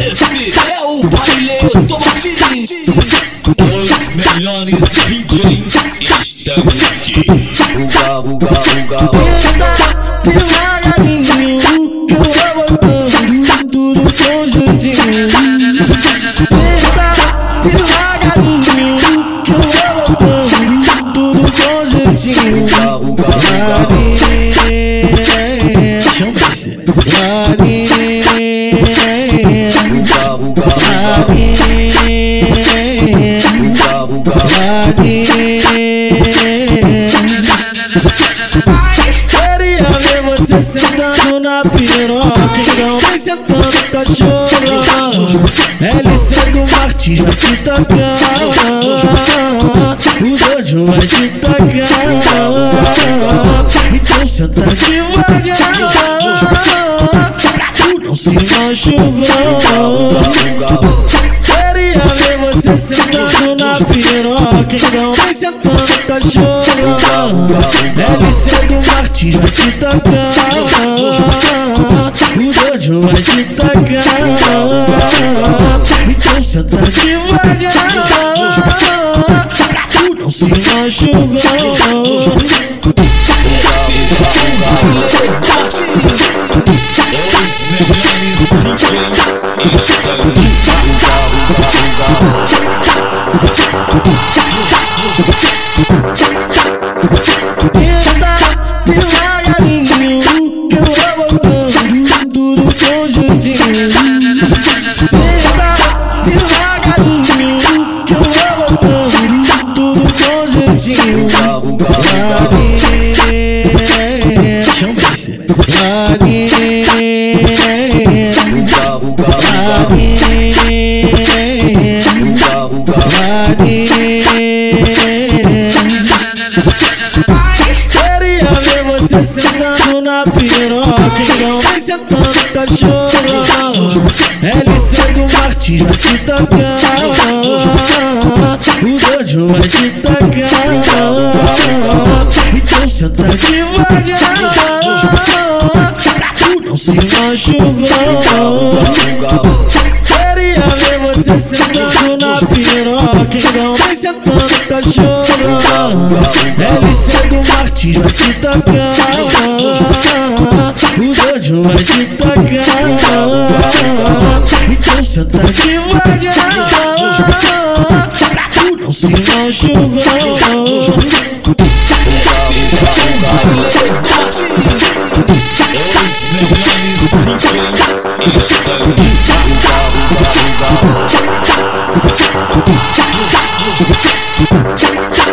Esse é o baile do Martins. Os melhores DJs estão aqui. Uga, uga, uga, Tenta, com jeitinho. Senta, devagarinho, que eu vou botando uga, uga, você sentando na piroca Então vem sentando cachorro LC do Martins vai te tacar O dojo vai te tacar Então senta devagar. Pra tu não se machucar Queria ver você sentado na piroca Então vem sentando cachorro LC do Martins vai te tacar O dojo vai te tacar Então senta devagar tu não se machucar Esse é o baile do devagarinho Que eu vou botando tudo com jeitinho Queria ver você sentando na piroca Então vem sentando cachorro LC Martins vai te tacar O dojo vai te tacar Então senta devagar tu não se machucar uga, Queria ver você sentando na piroca Então vem sentando cachorro LC do Martins vai te tacar O dojo vai te tacar Então senta devagar. Não se machucar Esse é